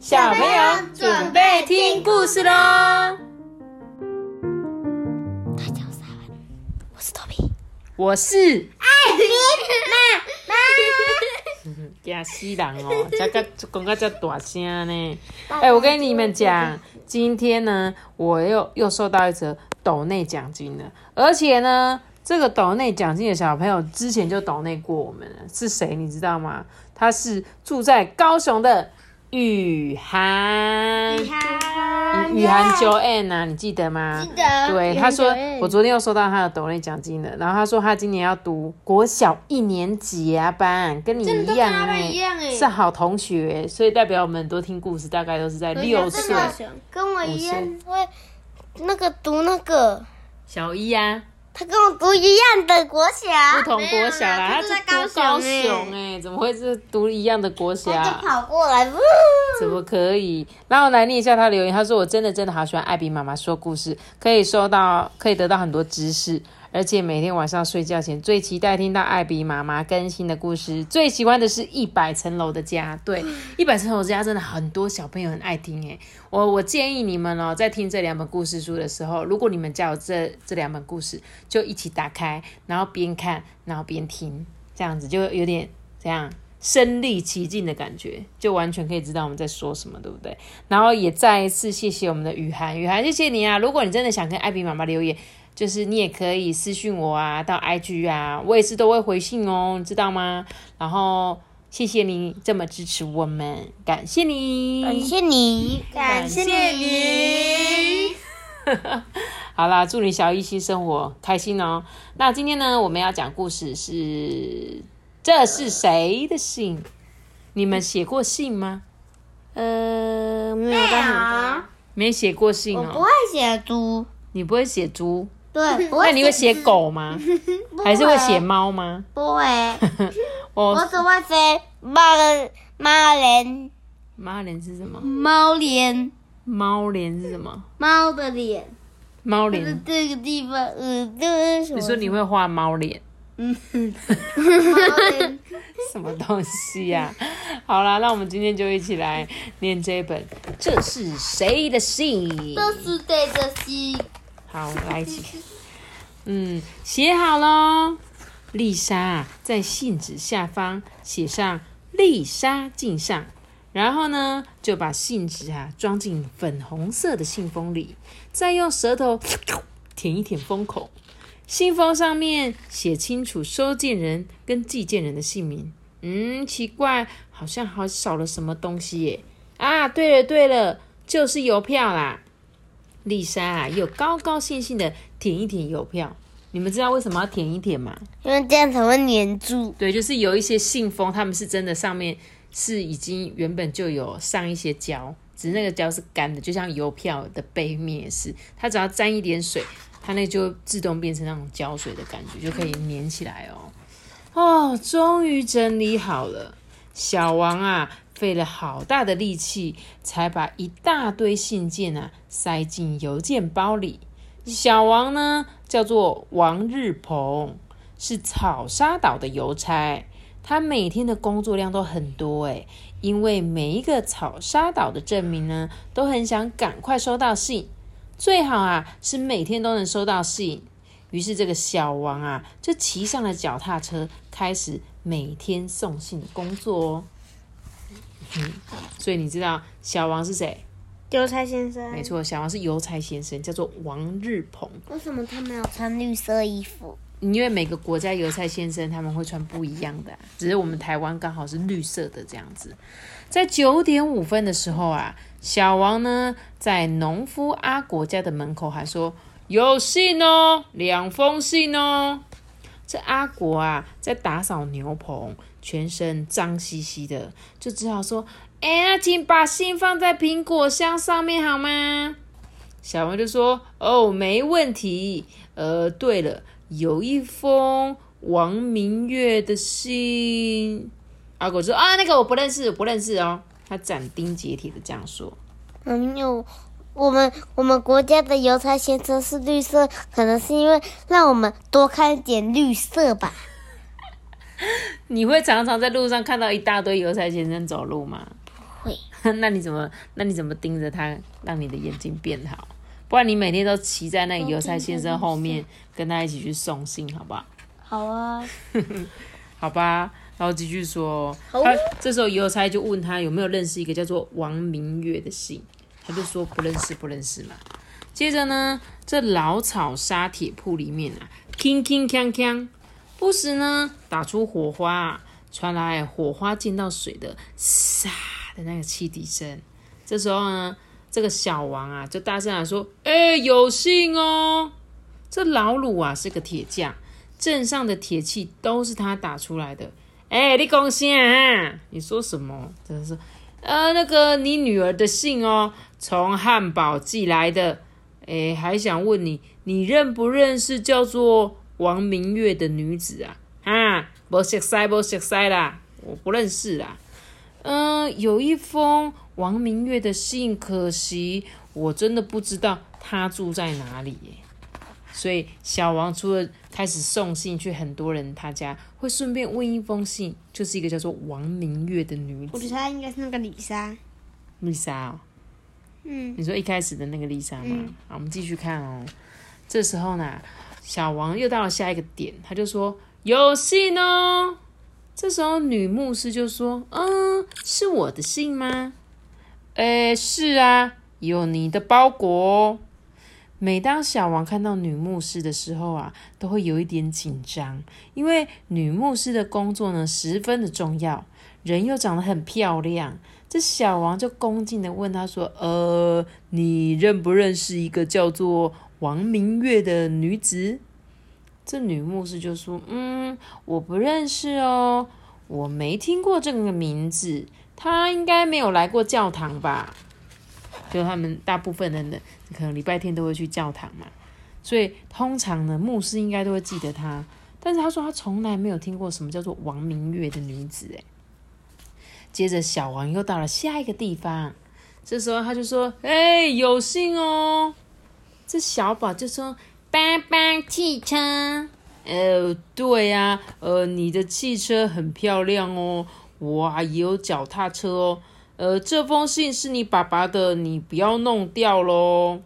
小朋友准备听故事喽！大家好，我是托比，我是艾比妈妈。惊死人哦！这个讲个这大声呢。哎、我跟你们讲，今天呢，我又又收到一则斗内奖金了，而且呢，这个斗内奖金的小朋友之前就斗内过我们了，是谁你知道吗？他是住在高雄的雨涵。涵。雨涵 Joanne 啊，你记得吗？记得对，他说我昨天又收到他的抖内奖金了，然后他说他今年要读国小一年级啊班，跟你一样哎、是好同学，所以代表我们多听故事，大概都是在六岁、跟我一样会那个读那个，小一啊，他跟我读一样的国小，不同国小啦，他是他在读高雄欸雄哎、怎么会是读一样的国小？他就跑过来，呜怎么可以？然后来念一下他留言，他说：“我真的真的好喜欢艾比妈妈说故事，可以收到，可以得到很多知识，而且每天晚上睡觉前最期待听到艾比妈妈更新的故事。最喜欢的是一百层楼的家，对，一百层楼的家真的很多小朋友很爱听诶。我我建议你们哦，在听这两本故事书的时候，如果你们家有这这两本故事，就一起打开，然后边看，然后边听，这样子就有点这样。”身临其境的感觉，就完全可以知道我们在说什么，对不对？然后也再一次谢谢我们的雨涵，雨涵谢谢你啊！如果你真的想跟艾比妈妈留言，就是你也可以私信我啊，到 IG 啊，我也是都会回信哦，你知道吗？然后谢谢你这么支持我们，感谢你，感谢你，感谢你。好啦，祝你小一新生活开心哦。那今天呢，我们要讲故事是这是谁的信？你们写过信吗？呃，没有没写过信哦。我不会写猪，你不会写猪，对，不那你会写狗吗？还是会写猫吗？不会，我我只会写猫猫脸，猫脸是什么？猫脸，猫脸是什么？猫的脸，就是猫脸。这个地方，呃，这是什么？你说你会画猫脸？嗯，猫脸 什么东西呀、好啦，那我们今天就一起来念这一本《这是谁的信》。这是对的心，好，来一起。嗯，写好喽。丽莎在信纸下方写上“丽莎敬上”，然后呢，就把信纸啊装进粉红色的信封里，再用舌头 舔一舔封口。信封上面写清楚收件人跟寄件人的姓名。嗯，奇怪，好像还少了什么东西耶。啊，对了对了，就是邮票啦。丽莎啊，又高高兴兴的舔一舔邮票。你们知道为什么要舔一舔吗？因为这样才会粘住。对，就是有一些信封，他们是真的上面是已经原本就有上一些胶，只是那个胶是干的，就像邮票的背面也是，它只要沾一点水，它那就自动变成那种胶水的感觉，就可以粘起来哦。哦，终于整理好了。小王啊，费了好大的力气，才把一大堆信件啊塞进邮件包里。小王呢，叫做王日鹏，是草沙岛的邮差。他每天的工作量都很多诶，因为每一个草沙岛的镇民呢，都很想赶快收到信，最好啊是每天都能收到信。于是这个小王啊，就骑上了脚踏车，开始每天送信的工作哦。嗯，所以你知道小王是谁？邮差先生，没错，小王是邮差先生，叫做王日鹏。为什么他没有穿绿色衣服？因为每个国家邮差先生他们会穿不一样的啊、只是我们台湾刚好是绿色的这样子。在九点五分的时候啊，小王呢在农夫阿国家的门口还说：“有信哦，两封信哦。”这阿国啊在打扫牛棚，全身脏兮兮的，就只好说：“哎呀，请把信放在苹果箱上面好吗？”小王就说：“哦，没问题。呃，对了，有一封王明月的信。”阿果说：“啊，那个我不认识，我不认识哦。”他斩钉截铁的这样说。嗯，有我们我们国家的邮差先生是绿色，可能是因为让我们多看一点绿色吧。你会常常在路上看到一大堆邮差先生走路吗？会。那你怎么那你怎么盯着他，让你的眼睛变好？不然你每天都骑在那个邮差先生后面，跟他一起去送信，好不好？好啊，好吧。然后继续说，好他这时候邮差就问他有没有认识一个叫做王明月的信，他就说不认识，不认识嘛。接着呢，这老草沙铁铺里面啊，铿铿锵锵，不时呢打出火花，传来火花溅到水的沙的那个汽笛声。这时候呢，这个小王啊就大声地说：“哎、有信哦！这老鲁啊是个铁匠，镇上的铁器都是他打出来的。哎、你讲啥啊？你说什么？真的是，呃，那个你女儿的信哦，从汉堡寄来的。哎，还想问你，你认不认识叫做王明月的女子啊？啊，不熟悉，不熟悉啦，我不认识啦。嗯、有一封王明月的信，可惜我真的不知道她住在哪里耶。所以小王除了开始送信去很多人他家，会顺便问一封信，就是一个叫做王明月的女子我觉得她应该是那个李莎。丽莎哦。嗯，你说一开始的那个丽莎吗？好，我们继续看哦。这时候呢，小王又到了下一个点，他就说有信哦。这时候女牧师就说：“嗯，是我的信吗？”诶，是啊，有你的包裹哦。每当小王看到女牧师的时候啊，都会有一点紧张，因为女牧师的工作呢十分的重要，人又长得很漂亮。这小王就恭敬的问他说：“呃，你认不认识一个叫做王明月的女子？”这女牧师就说：“嗯，我不认识哦，我没听过这个名字，她应该没有来过教堂吧？”就他们大部分人的可能礼拜天都会去教堂嘛，所以通常呢，牧师应该都会记得她。但是他说他从来没有听过什么叫做王明月的女子，诶。接着小王又到了下一个地方，这时候他就说：“哎、有信哦。”这小宝就说：“爸爸，汽车。”呃，对呀、呃，你的汽车很漂亮哦，哇也有脚踏车哦。呃，这封信是你爸爸的，你不要弄掉喽。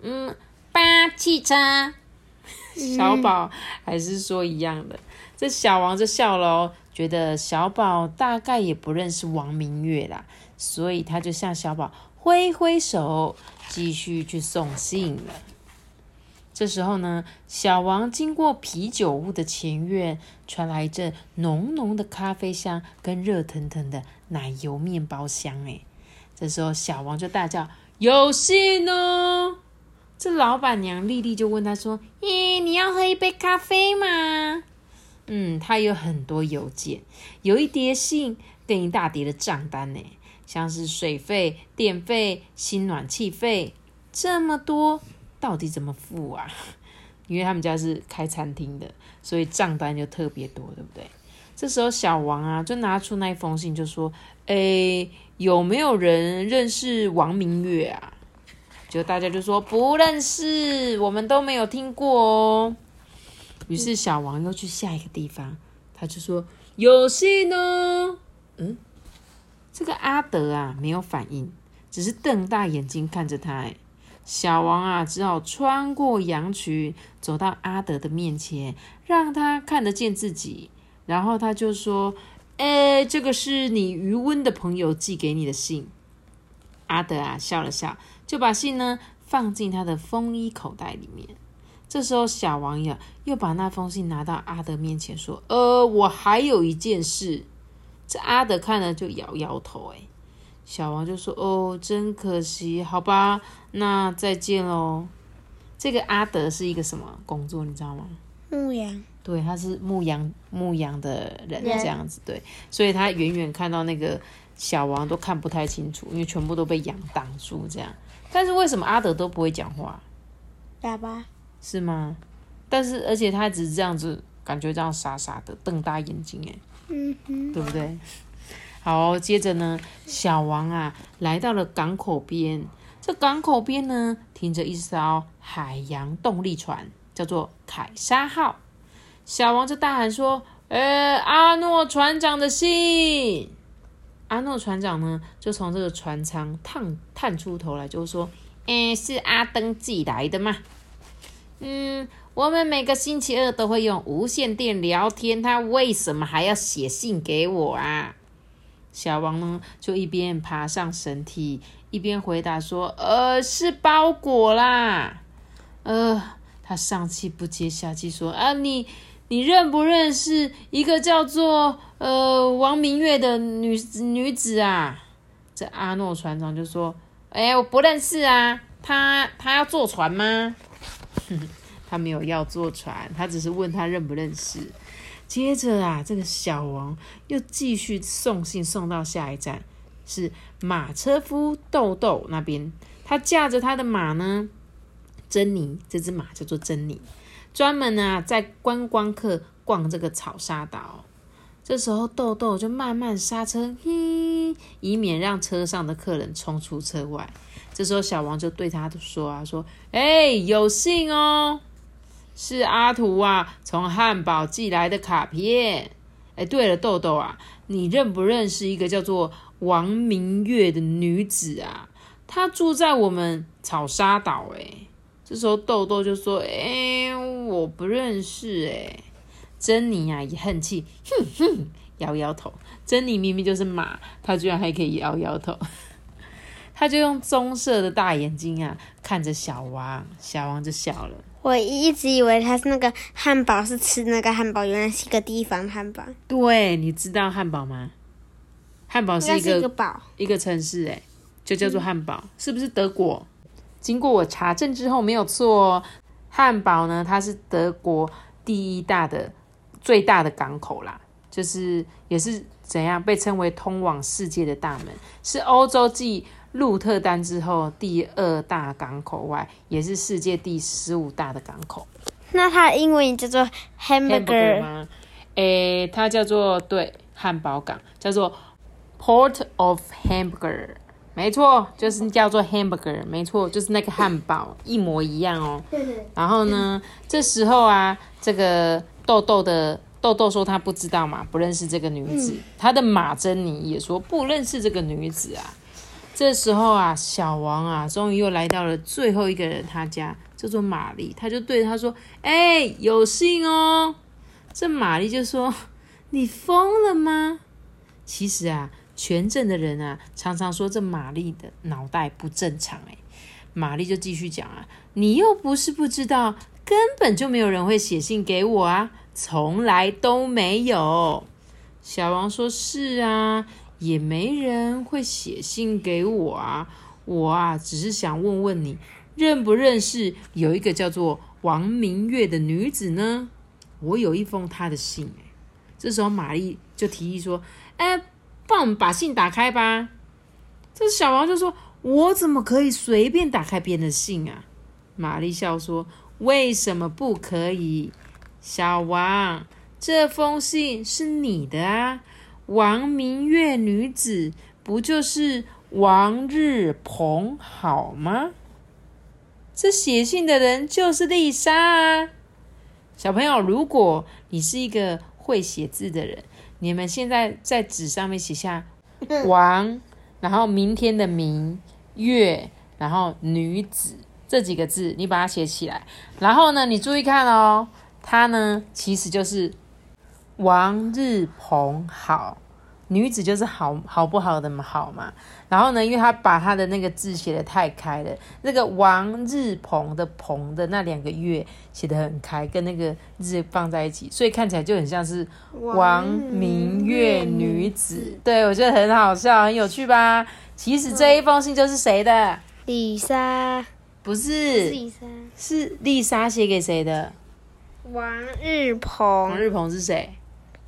嗯，八，汽车。小宝还是说一样的，这小王就笑了哦，觉得小宝大概也不认识王明月啦，所以他就向小宝挥挥手，继续去送信了。这时候呢，小王经过啤酒屋的前院，传来一阵浓浓的咖啡香跟热腾腾的奶油面包香。哎，这时候小王就大叫：“有信哦！”这老板娘丽丽就问他说：“耶，你要喝一杯咖啡吗？”嗯，他有很多邮件，有一叠信跟一大叠的账单呢，像是水费、电费、新暖气费，这么多，到底怎么付啊？因为他们家是开餐厅的，所以账单就特别多，对不对？这时候小王啊，就拿出那一封信，就说：“诶，有没有人认识王明月啊？”就大家就说不认识，我们都没有听过哦。于是小王又去下一个地方，他就说有信哦。嗯，这个阿德啊没有反应，只是瞪大眼睛看着他。哎，小王啊只好穿过羊群，走到阿德的面前，让他看得见自己。然后他就说：“哎，这个是你余温的朋友寄给你的信。”阿德啊笑了笑，就把信呢放进他的风衣口袋里面。这时候，小王呀又把那封信拿到阿德面前，说：“呃，我还有一件事。”这阿德看了就摇摇头。哎，小王就说：“哦，真可惜，好吧，那再见喽。”这个阿德是一个什么工作，你知道吗？牧羊。对，他是牧羊牧羊的人人这样子，对，所以他远远看到那个小王都看不太清楚，因为全部都被羊挡住这样。但是为什么阿德都不会讲话？哑巴。是吗？但是而且他只是这样子，感觉这样傻傻的瞪大眼睛，哎，嗯哼。对不对？好，接着呢，小王啊来到了港口边，这港口边呢停着一艘海洋动力船，叫做凯撒号。小王就大喊说：“呃，阿诺船长的信。”阿诺船长呢，就从这个船舱探探出头来，就说：“诶，是阿登寄来的吗？嗯，我们每个星期二都会用无线电聊天，他为什么还要写信给我啊？”小王呢，就一边爬上绳梯，一边回答说：“呃，是包裹啦。”呃，他上气不接下气说：“啊，你你认不认识一个叫做呃王明月的女女子啊？”这阿诺船长就说：“哎，我不认识啊，他他要坐船吗？” 他没有要坐船，他只是问他认不认识。接着啊，这个小王又继续送信送到下一站，是马车夫豆豆那边。他驾着他的马呢。珍妮这只马叫做珍妮，专门呢在观光客逛这个草沙岛。这时候豆豆就慢慢刹车，嘿，以免让车上的客人冲出车外。这时候小王就对他说啊，说，哎，有信哦，是阿图啊从汉堡寄来的卡片。哎，对了，豆豆啊，你认不认识一个叫做王明月的女子啊？她住在我们草沙岛，哎。这时候豆豆就说：“哎，我不认识哎。”珍妮啊也很气，哼哼，摇摇头。珍妮明明就是马，她居然还可以摇摇头。她就用棕色的大眼睛啊看着小王，小王就笑了。我一直以为他是那个汉堡，是吃那个汉堡，原来是一个地方汉堡。对，你知道汉堡吗？汉堡是一个堡，一个城市，哎，就叫做汉堡，是不是德国？经过我查证之后，没有错，汉堡呢，它是德国第一大的、最大的港口啦，就是也是怎样被称为通往世界的大门，是欧洲继鹿特丹之后第二大港口外，也是世界第十五大的港口。那它的英文叫做 Hamburger 吗？诶，它叫做对汉堡港，叫做 Port of Hamburger。没错，就是叫做 hamburger，没错，就是那个汉堡，一模一样哦。然后呢，这时候啊，这个豆豆的豆豆说他不知道嘛，不认识这个女子。他的马珍妮也说不认识这个女子啊。这时候啊，小王啊，终于又来到了最后一个人他家，叫做玛丽。他就对他说：“哎，有信哦。”这玛丽就说：“你疯了吗？”其实啊。全镇的人啊，常常说这玛丽的脑袋不正常。哎，玛丽就继续讲啊，你又不是不知道，根本就没有人会写信给我啊，从来都没有。小王说：“是啊，也没人会写信给我啊。我啊，只是想问问你，认不认识有一个叫做王明月的女子呢？我有一封她的信。”哎，这时候玛丽就提议说：“哎。”帮我们把信打开吧。这小王就说：“我怎么可以随便打开别人的信啊？”玛丽笑说：“为什么不可以？小王，这封信是你的啊！王明月女子不就是王日鹏好吗？这写信的人就是丽莎啊！小朋友，如果你是一个会写字的人。”你们现在在纸上面写下王，然后明天的明月，然后女子这几个字，你把它写起来。然后呢，你注意看哦，它呢其实就是王日鹏好。女子就是好好不好的嘛，好嘛。然后呢，因为他把他的那个字写的太开了，那个王日鹏的鹏的那两个月写的很开，跟那个日放在一起，所以看起来就很像是王明月女子。对我觉得很好笑，很有趣吧？其实这一封信就是谁的？丽莎？不是，丽莎是丽莎写给谁的？王日鹏。王日鹏是谁？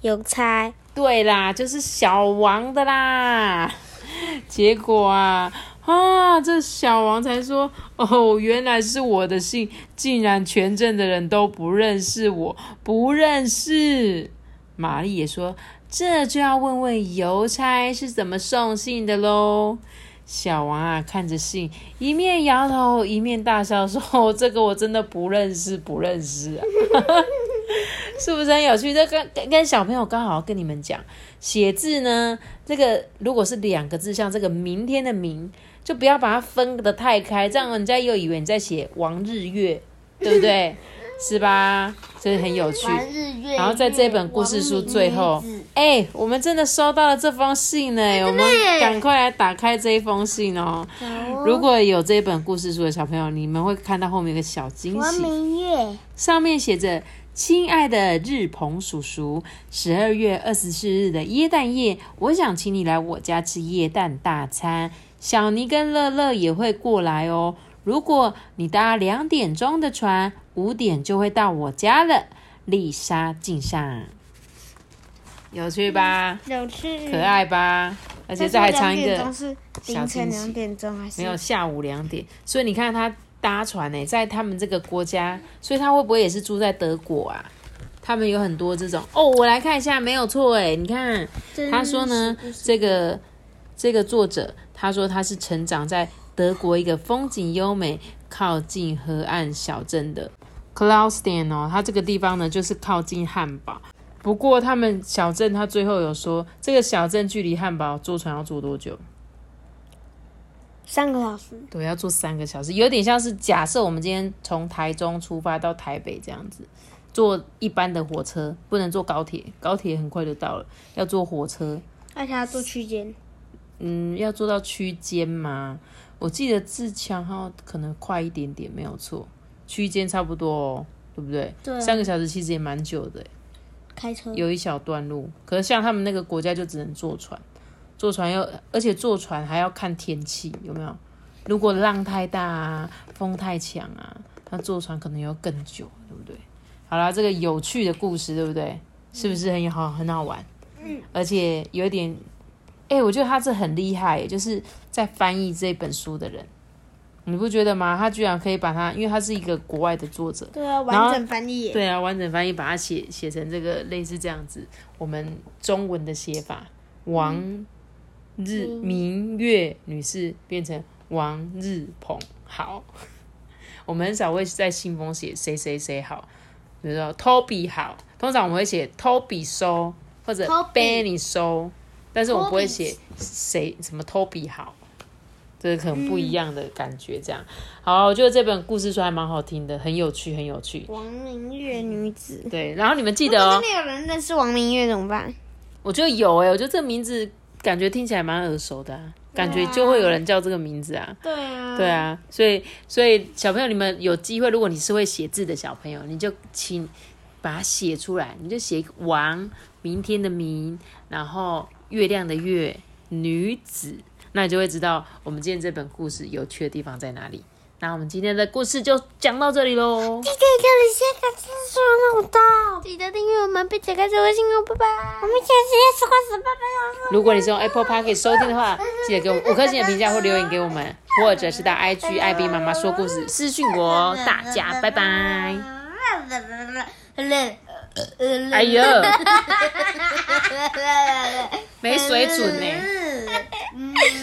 邮差。对啦，就是小王的啦。结果啊，啊，这小王才说：“哦，原来是我的信，竟然全镇的人都不认识我，不认识。”玛丽也说：“这就要问问邮差是怎么送信的喽。”小王啊，看着信，一面摇头，一面大笑说：“这个我真的不认识，不认识。” 是不是很有趣？这跟跟跟小朋友刚好跟你们讲，写字呢，这个如果是两个字，像这个明天的明，就不要把它分得太开，这样人家又以为你在写王日月，对不对？是吧？这很有趣。玩日月然后在这本故事书最后，哎、我们真的收到了这封信呢，我们赶快来打开这一封信哦。如果有这本故事书的小朋友，你们会看到后面有个小惊王喜，明月，上面写着：“亲爱的日鹏叔叔，十二月二十四日的耶诞夜，我想请你来我家吃耶诞大餐。小尼跟乐乐也会过来哦。如果你搭两点钟的船，五点就会到我家了。丽莎敬上，有趣吧？有趣，可。爱吧？而且这还藏一个小晨两点钟还是没有下午两点，所以你看他搭船呢，在他们这个国家，所以他会不会也是住在德国啊？他们有很多这种哦，我来看一下，没有错哎，你看他说呢，这个这个作者他说他是成长在德国一个风景优美、靠近河岸小镇的 Klausden 哦，他这个地方呢就是靠近汉堡。不过他们小镇，他最后有说，这个小镇距离汉堡坐船要坐多久？三个小时，对，要坐三个小时，有点像是假设我们今天从台中出发到台北这样子，坐一般的火车，不能坐高铁，高铁很快就到了，要坐火车。而且要坐区间，嗯，要坐到区间吗？我记得自强号可能快一点点，没有错，区间差不多哦，对不对？对啊三个小时其实也蛮久的耶，开车有一小段路。可是像他们那个国家就只能坐船，坐船要，而且坐船还要看天气有没有。如果浪太大啊，风太强啊，那坐船可能要更久，对不对？好啦，这个有趣的故事，对不对？是不是很好很好玩？嗯，而且有一点，哎、我觉得他这很厉害，就是在翻译这本书的人，你不觉得吗？他居然可以把它，因为他是一个国外的作者，对啊，完整翻译，对啊，完整翻译把它写写成这个类似这样子，我们中文的写法，王日明月女士变成王日鹏好。我们很少会在信封写谁谁谁好，比如说 Toby 好，通常我们会写 Toby 收或者 Benny 收，但是我不会写谁什么 Toby 好。这个可能不一样的感觉，这样、好，我觉得这本故事书还蛮好听的，很有趣，很有趣。王明月女子。对，然后你们记得哦真，的有人认识王明月怎么办？我觉得有哎、我觉得这个名字感觉听起来蛮耳熟的、啊，感觉就会有人叫这个名字啊。对啊，对，啊，所以所以小朋友，你们有机会，如果你是会写字的小朋友，你就请把它写出来，你就写王，明天的明，然后月亮的月，女子，那你就会知道我们今天这本故事有趣的地方在哪里。那我们今天的故事就讲到这里喽。记得叫你先感谢说那么大，记得订阅我们，并且开始微信哦，拜拜。我们下次再说十八分如果你是用 Apple Park 收听的话，记得给我们五颗星的评价或留言给我们，或者是到 IG 艾比妈妈说故事私讯我哦。大家拜拜。哎呦，没水准呢、呢。